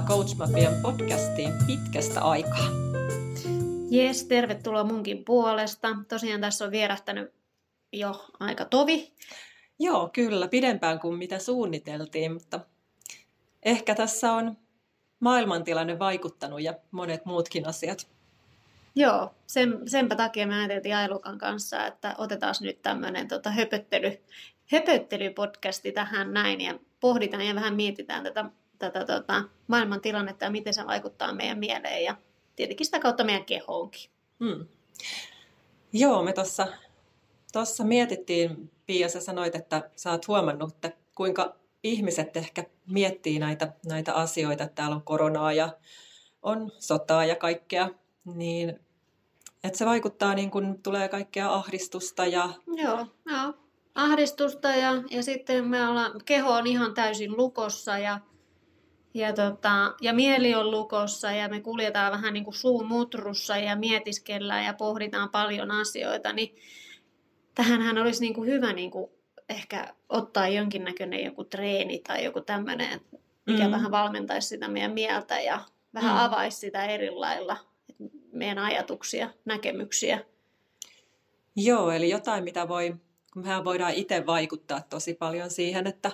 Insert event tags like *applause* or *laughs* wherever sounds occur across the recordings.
tervetuloa Coach Mafian podcastiin pitkästä aikaa. Jes, tervetuloa munkin puolesta. Tosiaan tässä on vierähtänyt jo aika tovi. Joo, kyllä, pidempään kuin mitä suunniteltiin, mutta ehkä tässä on maailmantilanne vaikuttanut ja monet muutkin asiat. Joo, sen, senpä takia me ajateltiin Ailukan kanssa, että otetaan nyt tämmöinen tota, höpöttely, höpöttelypodcasti tähän näin ja pohditaan ja vähän mietitään tätä, tätä tota, maailman tilannetta ja miten se vaikuttaa meidän mieleen ja tietenkin sitä kautta meidän kehoonkin. Hmm. Joo, me tuossa tossa mietittiin, Pia, sä sanoit, että sä oot huomannut, että kuinka ihmiset ehkä miettii näitä, näitä asioita, että täällä on koronaa ja on sotaa ja kaikkea, niin että se vaikuttaa niin kuin tulee kaikkea ahdistusta ja... Joo, joo. ahdistusta ja, ja sitten me ollaan, keho on ihan täysin lukossa ja, ja, tota, ja mieli on lukossa ja me kuljetaan vähän niin kuin suumutrussa ja mietiskellään ja pohditaan paljon asioita, niin tähänhän olisi niin kuin hyvä niin kuin ehkä ottaa jonkinnäköinen joku treeni tai joku tämmöinen, mikä mm. vähän valmentaisi sitä meidän mieltä ja vähän mm. avaisi sitä eri lailla meidän ajatuksia, näkemyksiä. Joo, eli jotain, mitä voi, mehän voidaan itse vaikuttaa tosi paljon siihen, että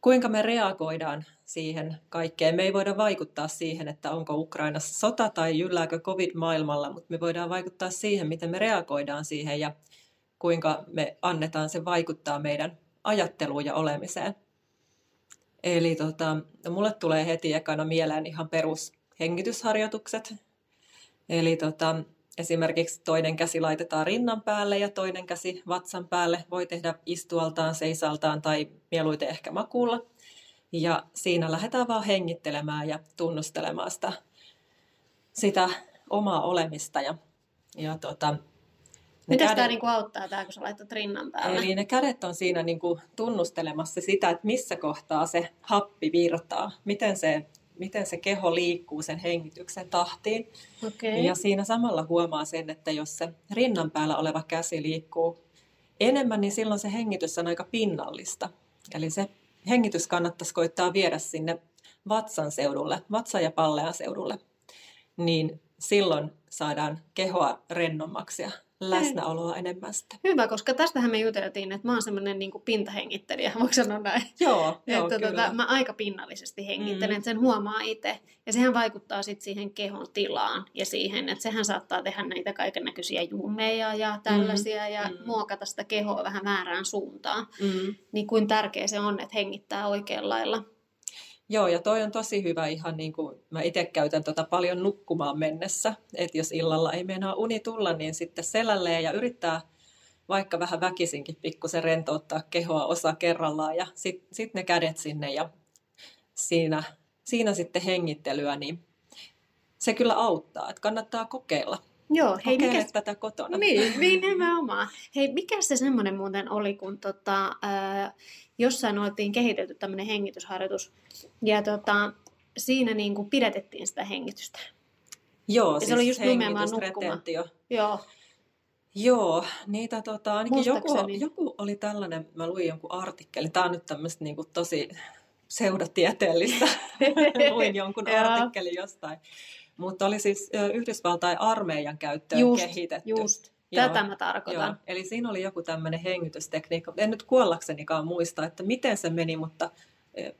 kuinka me reagoidaan siihen kaikkeen. Me ei voida vaikuttaa siihen, että onko Ukrainassa sota tai jyllääkö covid maailmalla, mutta me voidaan vaikuttaa siihen, miten me reagoidaan siihen ja kuinka me annetaan se vaikuttaa meidän ajatteluun ja olemiseen. Eli tota, no mulle tulee heti ekana mieleen ihan perus hengitysharjoitukset. Eli tota, esimerkiksi toinen käsi laitetaan rinnan päälle ja toinen käsi vatsan päälle. Voi tehdä istualtaan, seisaltaan tai mieluiten ehkä makuulla. Ja siinä lähdetään vaan hengittelemään ja tunnustelemaan sitä, sitä omaa olemista. Ja, ja tota, Miten kädet... tämä niinku auttaa, tämä, kun sä laitat rinnan päälle? Eli ne kädet on siinä niinku tunnustelemassa sitä, että missä kohtaa se happi virtaa, miten se, miten se keho liikkuu sen hengityksen tahtiin. Okay. Ja siinä samalla huomaa sen, että jos se rinnan päällä oleva käsi liikkuu enemmän, niin silloin se hengitys on aika pinnallista. Eli se hengitys kannattaisi koittaa viedä sinne vatsan seudulle, vatsan ja pallean seudulle. Niin silloin saadaan kehoa rennommaksi ja läsnäoloa enemmän sitä. Hyvä, koska tästähän me juteltiin, että mä oon semmoinen niin pintahengittelijä, *laughs* voiko sanoa näin? Joo, *laughs* joo että, tota, mä aika pinnallisesti hengittelen, mm. että sen huomaa itse. Ja sehän vaikuttaa sitten siihen kehon tilaan ja siihen, että sehän saattaa tehdä näitä kaiken näköisiä jumeja ja tällaisia mm. ja mm. muokata sitä kehoa vähän väärään suuntaan. Mm. Niin kuin tärkeä se on, että hengittää oikealla lailla. Joo, ja toi on tosi hyvä ihan niin kuin, mä itse käytän tota paljon nukkumaan mennessä, että jos illalla ei meinaa uni tulla, niin sitten selälleen ja yrittää vaikka vähän väkisinkin pikkusen rentouttaa kehoa osa kerrallaan ja sitten sit ne kädet sinne ja siinä, siinä sitten hengittelyä, niin se kyllä auttaa, että kannattaa kokeilla. Joo, hei, mikä... tätä kotona. Niin, niin nimenomaan. Hei, mikä se semmoinen muuten oli, kun tota, ää, jossain oltiin kehitelty tämmöinen hengitysharjoitus, ja tota, siinä niin kuin pidätettiin sitä hengitystä. Joo, ja siis se oli just nimenomaan. Joo. Joo, niitä tota, ainakin joku, joku, oli tällainen, mä luin jonkun artikkelin, tämä on nyt tämmöistä niin kuin tosi seudatieteellistä, *laughs* luin jonkun artikkelin jostain, mutta oli siis Yhdysvaltain armeijan käyttöön just, kehitetty. Just. Tätä mä tarkoitan. Joo. Eli siinä oli joku tämmöinen hengitystekniikka. En nyt kuollaksenikaan muista, että miten se meni, mutta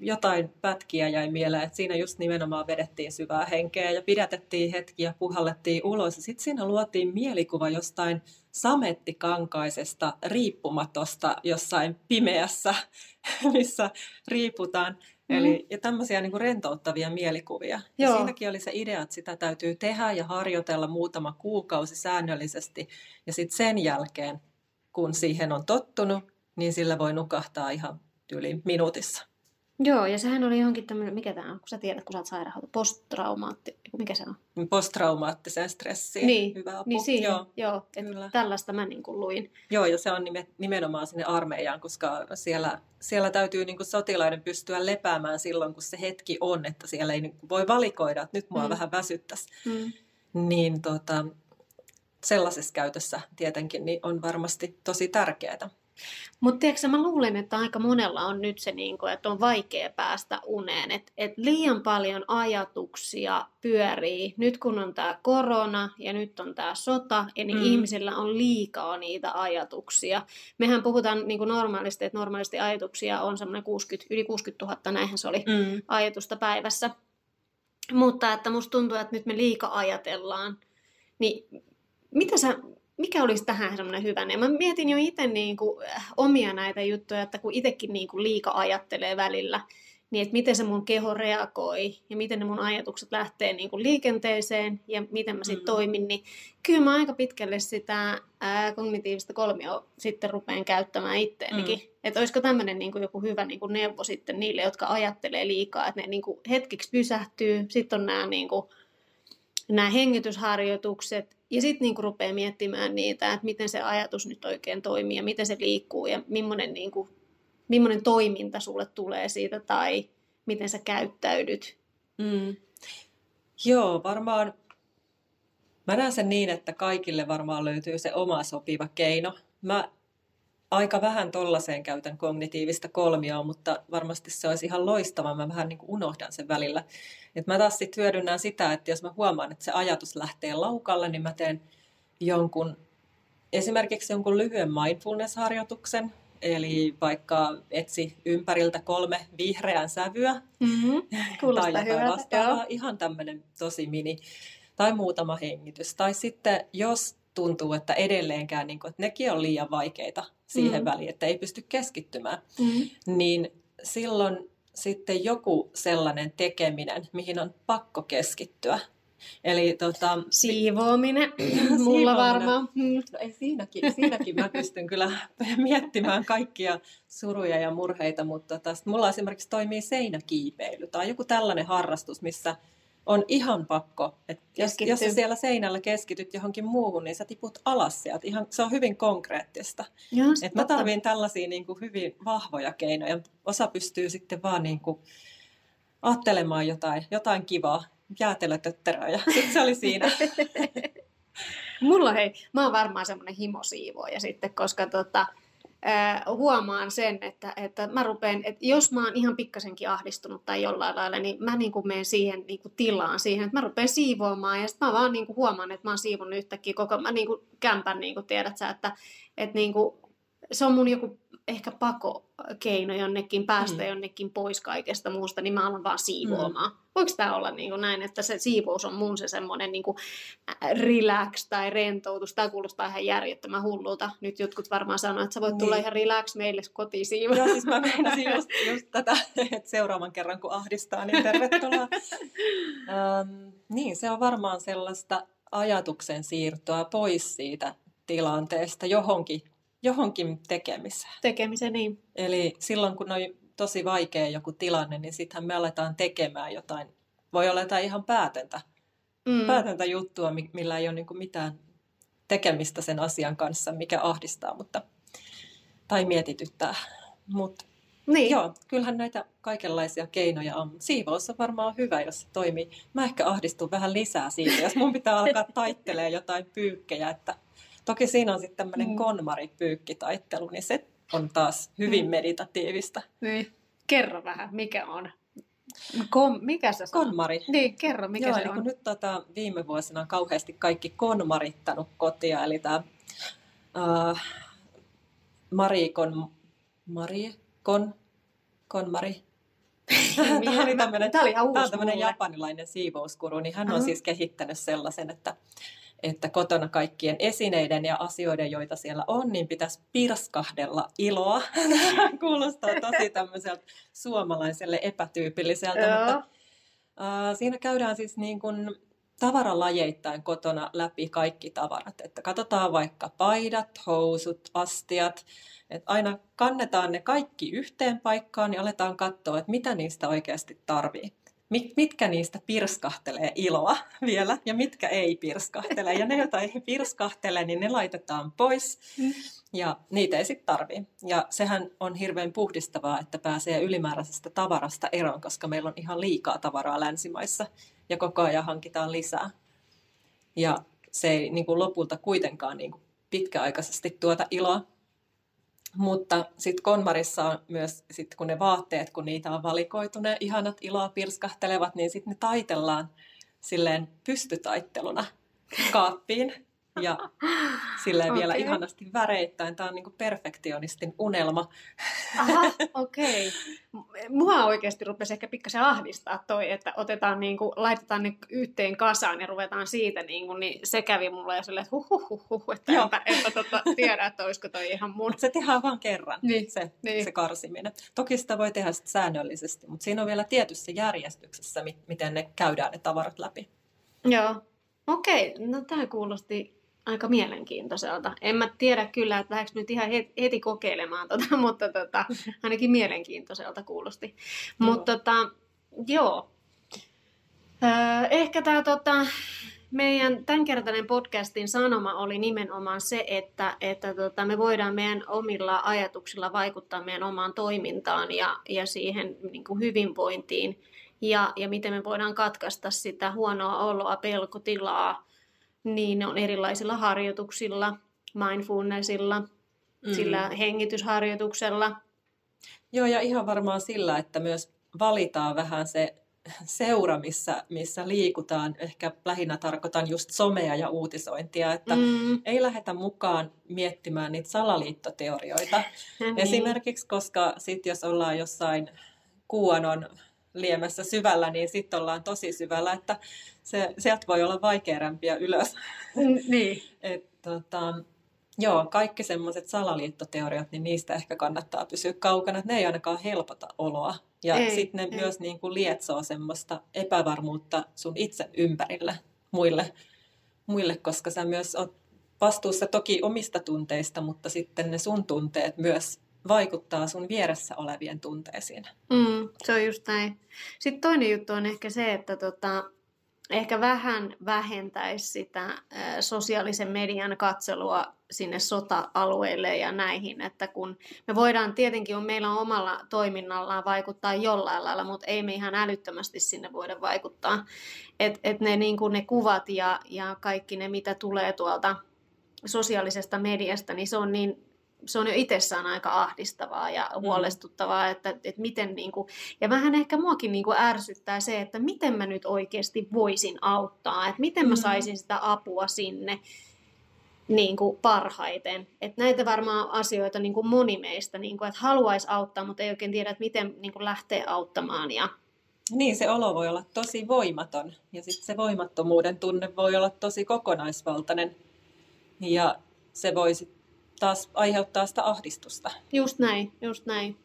jotain pätkiä jäi mieleen, että siinä just nimenomaan vedettiin syvää henkeä ja pidätettiin hetki ja puhallettiin ulos. Ja sitten siinä luotiin mielikuva jostain samettikankaisesta riippumatosta jossain pimeässä, *laughs* missä riiputaan. Mm. Eli, ja tämmöisiä niin kuin rentouttavia mielikuvia. Joo. Ja siinäkin oli se idea, että sitä täytyy tehdä ja harjoitella muutama kuukausi säännöllisesti. Ja sitten sen jälkeen, kun siihen on tottunut, niin sillä voi nukahtaa ihan yli minuutissa. Joo, ja sehän oli johonkin tämmöinen, mikä tämä on, kun sä tiedät, kun sä oot sairaanhoito, posttraumaatti, mikä se on? Posttraumaattiseen stressiin. Niin, Hyvä apu. niin siihen, joo, joo Kyllä. tällaista mä niin kuin luin. Joo, ja se on nimenomaan sinne armeijaan, koska siellä, siellä täytyy niin kuin sotilaiden pystyä lepäämään silloin, kun se hetki on, että siellä ei niin kuin voi valikoida, että nyt mua mm. vähän väsyttäisi. Mm. Niin tota, sellaisessa käytössä tietenkin niin on varmasti tosi tärkeää. Mutta tiedätkö, mä luulen, että aika monella on nyt se, niin kuin, että on vaikea päästä uneen. Että et liian paljon ajatuksia pyörii. Nyt kun on tämä korona ja nyt on tämä sota, ja niin mm. ihmisillä on liikaa niitä ajatuksia. Mehän puhutaan niin kuin normaalisti, että normaalisti ajatuksia on semmoinen 60, yli 60 000, näinhän se oli mm. ajatusta päivässä. Mutta että musta tuntuu, että nyt me liika ajatellaan. Niin mitä sä, mikä olisi tähän semmoinen hyvä? Ja mä mietin jo itse niin kuin, äh, omia näitä juttuja, että kun itsekin niin kuin liika ajattelee välillä, niin että miten se mun keho reagoi ja miten ne mun ajatukset lähtee niin kuin liikenteeseen ja miten mä sitten mm. toimin, niin kyllä mä aika pitkälle sitä ää, kognitiivista kolmioa sitten rupean käyttämään itteenikin. Mm. Että olisiko tämmöinen niin kuin joku hyvä niin kuin neuvo sitten niille, jotka ajattelee liikaa, että ne niin kuin hetkeksi pysähtyy, sitten on nämä, niin kuin, nämä hengitysharjoitukset ja sitten niin rupeaa miettimään niitä, että miten se ajatus nyt oikein toimii ja miten se liikkuu ja millainen, niin kuin, millainen toiminta sulle tulee siitä tai miten sä käyttäydyt. Mm. Joo, varmaan mä näen sen niin, että kaikille varmaan löytyy se oma sopiva keino. Mä aika vähän tollaiseen käytän kognitiivista kolmioa, mutta varmasti se olisi ihan loistava. Mä vähän niin kuin unohdan sen välillä. Et mä taas sitten hyödynnän sitä, että jos mä huomaan, että se ajatus lähtee laukalle, niin mä teen jonkun, esimerkiksi jonkun lyhyen mindfulness-harjoituksen, Eli vaikka etsi ympäriltä kolme vihreän sävyä mm-hmm. *laughs* tai jotain vastaavaa, ihan tämmöinen tosi mini, tai muutama hengitys. Tai sitten jos tuntuu, että edelleenkään, niin kuin, että nekin on liian vaikeita siihen mm. väliin, että ei pysty keskittymään, mm. niin silloin sitten joku sellainen tekeminen, mihin on pakko keskittyä. Eli tota, siivoaminen, *clears throat* mulla varmaan. No ei siinäkin, siinäkin mä pystyn kyllä *laughs* miettimään kaikkia suruja ja murheita, mutta tästä mulla esimerkiksi toimii seinäkiipeily tai joku tällainen harrastus, missä on ihan pakko, että jos, jos sä siellä seinällä keskityt johonkin muuhun, niin sä tiput alas sieltä. Ihan, se on hyvin konkreettista. Just, Et mä tarviin tällaisia niin kuin hyvin vahvoja keinoja. Osa pystyy sitten vaan niin kuin ajattelemaan jotain, jotain kivaa, jäätelötötteröä ja *laughs* sitten se oli siinä. Mulla hei, mä oon varmaan semmoinen himosiivoja sitten, koska tota, huomaan sen, että, että mä rupean, että jos mä oon ihan pikkasenkin ahdistunut tai jollain lailla, niin mä niin menen siihen niin tilaan siihen, että mä rupean siivoamaan. Ja sitten mä vaan niin huomaan, että mä oon siivonnut yhtäkkiä koko mä niin kämpän, niin tiedät sä, että, että niin kuin, se on mun joku ehkä pakokeino jonnekin, päästä mm. jonnekin pois kaikesta muusta, niin mä alan vaan siivoamaan. Mm. Voiko tämä olla niin kuin näin, että se siivous on mun se semmoinen niin relax tai rentoutus? Tämä kuulostaa ihan järjettömän hullulta. Nyt jotkut varmaan sanoo, että sä voit niin. tulla ihan relax meille kotiin siivoamaan. Joo, siis mä *laughs* meinasin just, just tätä, että seuraavan kerran kun ahdistaa, niin tervetuloa. um, niin, se on varmaan sellaista ajatuksen siirtoa pois siitä tilanteesta johonkin johonkin tekemiseen. Tekemiseen, niin. Eli silloin, kun on tosi vaikea joku tilanne, niin sittenhän me aletaan tekemään jotain. Voi olla jotain ihan päätöntä, mm. päätöntä juttua, millä ei ole niin mitään tekemistä sen asian kanssa, mikä ahdistaa mutta, tai mietityttää. Mutta niin. Joo, kyllähän näitä kaikenlaisia keinoja on. Siivous on varmaan hyvä, jos se toimii. Mä ehkä ahdistun vähän lisää siitä, jos mun pitää alkaa *laughs* taittelemaan jotain pyykkejä, että Toki siinä on sitten tämmöinen mm. konmaripyykkitaittelu, niin se on taas hyvin mm. meditatiivista. Niin. Kerro vähän, mikä on? Kom, mikä se on? Konmari. Niin, kerro, mikä Joo, se eli on. Nyt tota, viime vuosina on kauheasti kaikki konmarittanut kotia, eli tämä uh, Marikon, Marie, Kon, Konmari, *laughs* tämä oli tämmöinen, tämä oli ihan uusi tämä on japanilainen siivouskuru, niin hän on uh-huh. siis kehittänyt sellaisen, että että kotona kaikkien esineiden ja asioiden, joita siellä on, niin pitäisi pirskahdella iloa. *laughs* Kuulostaa tosi tämmöiseltä suomalaiselle epätyypilliseltä, Joo. mutta äh, siinä käydään siis niin kuin tavaralajeittain kotona läpi kaikki tavarat. Että katsotaan vaikka paidat, housut, astiat, että aina kannetaan ne kaikki yhteen paikkaan ja aletaan katsoa, että mitä niistä oikeasti tarvii mitkä niistä pirskahtelee iloa vielä ja mitkä ei pirskahtele. Ja ne, joita ei pirskahtele, niin ne laitetaan pois mm. ja niitä ei sitten tarvii. Ja sehän on hirveän puhdistavaa, että pääsee ylimääräisestä tavarasta eroon, koska meillä on ihan liikaa tavaraa länsimaissa ja koko ajan hankitaan lisää. Ja se ei niin kuin lopulta kuitenkaan niin kuin pitkäaikaisesti tuota iloa. Mutta sitten konmarissa on myös, sit kun ne vaatteet, kun niitä on valikoitu, ne ihanat iloa pirskahtelevat, niin sitten ne taitellaan silleen pystytaitteluna kaappiin ja silleen vielä Okei. ihanasti väreittäin. Tämä on niin perfektionistin unelma. Aha, okei. Okay. Mua oikeasti rupesi ehkä pikkasen ahdistaa toi, että otetaan niinku, laitetaan ne yhteen kasaan ja ruvetaan siitä, niinku, niin se kävi mulle jo silleen, että huh, huh, huh, huh että Joo. enpä, enpä tota, tiedä, että olisiko toi ihan mun. Se tehdään vain kerran, Niin, se, niin. se karsiminen. Toki sitä voi tehdä sit säännöllisesti, mutta siinä on vielä tietyssä järjestyksessä, mi- miten ne käydään ne tavarat läpi. Joo. Okei, no tämä kuulosti aika mielenkiintoiselta. En mä tiedä kyllä, että lähdekö nyt ihan heti, heti kokeilemaan tota, *laughs* mutta tota, ainakin mielenkiintoiselta kuulosti. Mutta tota, joo. Öö, ehkä tämä tota, meidän tämänkertainen podcastin sanoma oli nimenomaan se, että, että tota, me voidaan meidän omilla ajatuksilla vaikuttaa meidän omaan toimintaan ja, ja siihen niin kuin hyvinvointiin ja, ja miten me voidaan katkaista sitä huonoa oloa, pelkotilaa, niin ne on erilaisilla harjoituksilla, mindfulnessilla, mm. sillä hengitysharjoituksella. Joo, ja ihan varmaan sillä, että myös valitaan vähän se seura, missä, missä liikutaan. Ehkä lähinnä tarkoitan just somea ja uutisointia, että mm. Ei lähdetä mukaan miettimään niitä salaliittoteorioita. *laughs* niin. Esimerkiksi, koska sit jos ollaan jossain kuonon liemessä syvällä, niin sitten ollaan tosi syvällä, että se, sieltä voi olla vaikea rämpiä ylös. Mm, niin. *laughs* Et, tota, joo, kaikki semmoiset salaliittoteoriat, niin niistä ehkä kannattaa pysyä kaukana, ne ei ainakaan helpota oloa. Ja sitten ne ei. myös niin kuin lietsoo semmoista epävarmuutta sun itse ympärille muille, muille, koska sä myös oot vastuussa toki omista tunteista, mutta sitten ne sun tunteet myös vaikuttaa sun vieressä olevien tunteisiin. Mm, se on just näin. Sitten toinen juttu on ehkä se, että tota, ehkä vähän vähentäisi sitä sosiaalisen median katselua sinne sota-alueille ja näihin, että kun me voidaan, tietenkin on meillä on omalla toiminnallaan vaikuttaa jollain lailla, mutta ei me ihan älyttömästi sinne voida vaikuttaa. Et, et ne, niin ne kuvat ja, ja kaikki ne, mitä tulee tuolta sosiaalisesta mediasta, niin se on niin se on jo itsessään aika ahdistavaa ja huolestuttavaa, että, että miten niin kuin, ja vähän ehkä muakin niin kuin ärsyttää se, että miten mä nyt oikeasti voisin auttaa, että miten mä Mm. saisin sitä apua sinne niin kuin parhaiten. Että näitä varmaan asioita niin kuin moni meistä, niin kuin, että haluaisi auttaa, mutta ei oikein tiedä, että miten niin kuin lähtee auttamaan. Ja, Niin, se olo voi olla tosi voimaton ja sitten se voimattomuuden tunne voi olla tosi kokonaisvaltainen ja se voi sit taas aiheuttaa sitä ahdistusta. Just näin, just näin.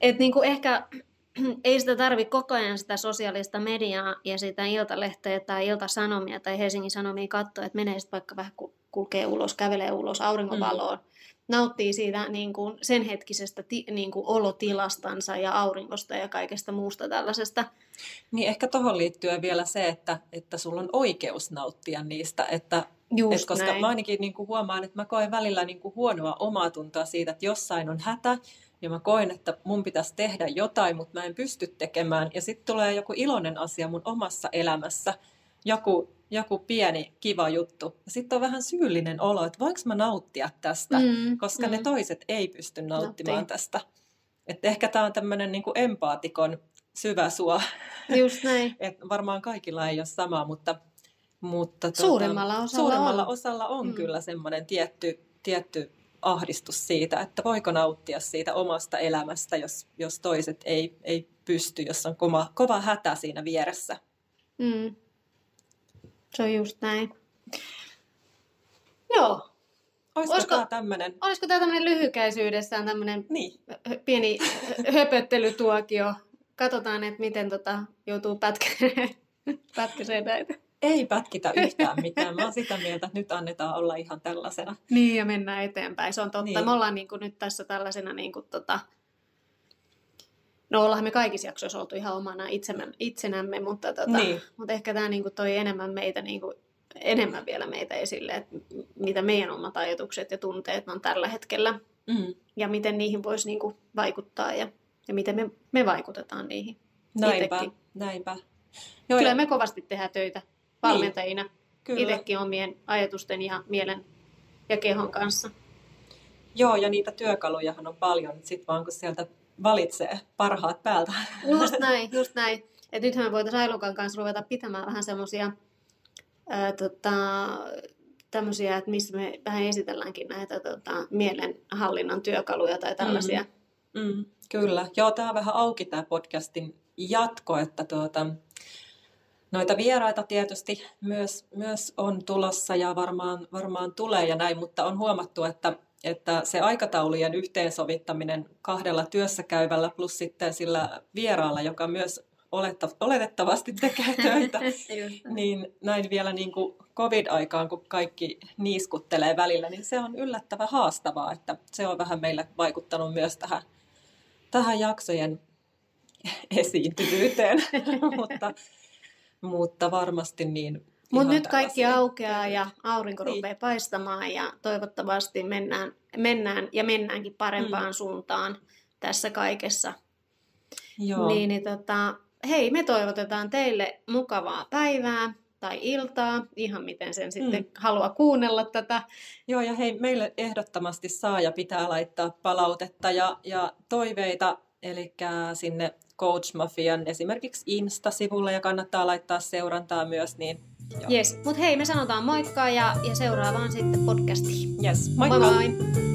Et niinku ehkä *clears throat* ei sitä tarvi koko ajan sitä sosiaalista mediaa ja sitä iltalehteä tai iltasanomia tai Helsingin Sanomia katsoa, että menee sitten vaikka vähän ku- kulkee ulos, kävelee ulos auringonvaloon, nauttii siitä niin kuin sen hetkisestä ti, niin kuin olotilastansa ja auringosta ja kaikesta muusta tällaisesta. Niin ehkä tuohon liittyen vielä se, että, että sulla on oikeus nauttia niistä, että Just Et koska näin. mä ainakin niin kuin huomaan, että mä koen välillä niin kuin huonoa omaa tuntoa siitä, että jossain on hätä, ja mä koen, että mun pitäisi tehdä jotain, mutta mä en pysty tekemään. Ja sitten tulee joku iloinen asia mun omassa elämässä, joku, joku pieni kiva juttu. Ja sitten on vähän syyllinen olo, että voinko mä nauttia tästä, Mm, koska mm. ne toiset ei pysty nauttimaan Nauttii. tästä. Että ehkä tämä on tämmöinen niin empaatikon syvä suo. Just näin. *laughs* Et varmaan kaikilla ei ole sama, mutta, mutta Suurimmalla osalla suurimmalla on. osalla on Mm. kyllä semmoinen tietty, tietty ahdistus siitä, että voiko nauttia siitä omasta elämästä, jos, jos toiset ei, ei pysty, jos on kova, kova hätä siinä vieressä. Mm. Se on just näin. Joo. Olisiko, Olisiko- tämä tämmöinen? Olisiko tämä tämmöinen lyhykäisyydessään tämmöinen Niin, pieni hö- höpöttelytuokio? Katsotaan, että miten tota joutuu pätkäseen, *laughs* pätkäseen näitä. ei pätkitä yhtään mitään. Mä oon sitä mieltä, että nyt annetaan olla ihan tällaisena. Niin, ja mennään eteenpäin. Se on totta. Niin. Me ollaan niin kuin nyt tässä tällaisena, niin kuin tota... no ollaan me kaikissa jaksoissa oltu ihan omana itsemä, itsenämme, mutta, tota, Niin. mutta ehkä tämä niin kuin toi enemmän meitä, niin kuin, enemmän vielä meitä esille, että mitä meidän omat ajatukset ja tunteet on tällä hetkellä Mm. ja miten niihin voisi niin kuin vaikuttaa ja, ja miten me, me vaikutetaan niihin. Näinpä, Itekin. näinpä. Joo, Kyllä ja- me kovasti tehdään töitä valmentajina kyllä. itsekin omien ajatusten ja mielen ja kehon kanssa. Joo, ja niitä työkalujahan on paljon, sitten vaan kun sieltä valitsee parhaat päältä. Just *laughs* näin, just näin. Et nythän me voitaisiin Ailukan kanssa ruveta pitämään vähän semmoisia tota, tämmöisiä, että missä me vähän esitelläänkin näitä tota, mielenhallinnan työkaluja tai tällaisia. Mm, mm, kyllä. Joo, tämä on vähän auki tämä podcastin jatko, että tuota, noita vieraita tietysti myös, myös on tulossa ja varmaan, varmaan tulee ja näin, mutta on huomattu, että, että se aikataulujen yhteensovittaminen kahdella työssä käyvällä plus sitten sillä vieraalla, joka myös oletettavasti tekee *laughs* töitä, niin näin vielä niin kuin covid-aikaan, kun kaikki niiskuttelee välillä, niin se on yllättävän haastavaa, että se on vähän meille vaikuttanut myös tähän, tähän jaksojen *laughs* esiintyvyyteen, *laughs* mutta, mutta varmasti niin mutta nyt kaikki aukeaa ja aurinko niin. rupeaa paistamaan ja toivottavasti mennään, mennään ja mennäänkin parempaan mm. suuntaan tässä kaikessa. Joo. Niin, niin tota, hei, me toivotetaan teille mukavaa päivää tai iltaa, ihan miten sen sitten mm. haluaa kuunnella tätä. Joo, ja hei, meille ehdottomasti saa ja pitää laittaa palautetta ja, ja toiveita, eli sinne Coach Mafian esimerkiksi Insta-sivulle ja kannattaa laittaa seurantaa myös, niin Joo. Yes, mutta hei, me sanotaan moikka ja, ja seuraavaan sitten podcastiin. Yes, moikka! Moi moi!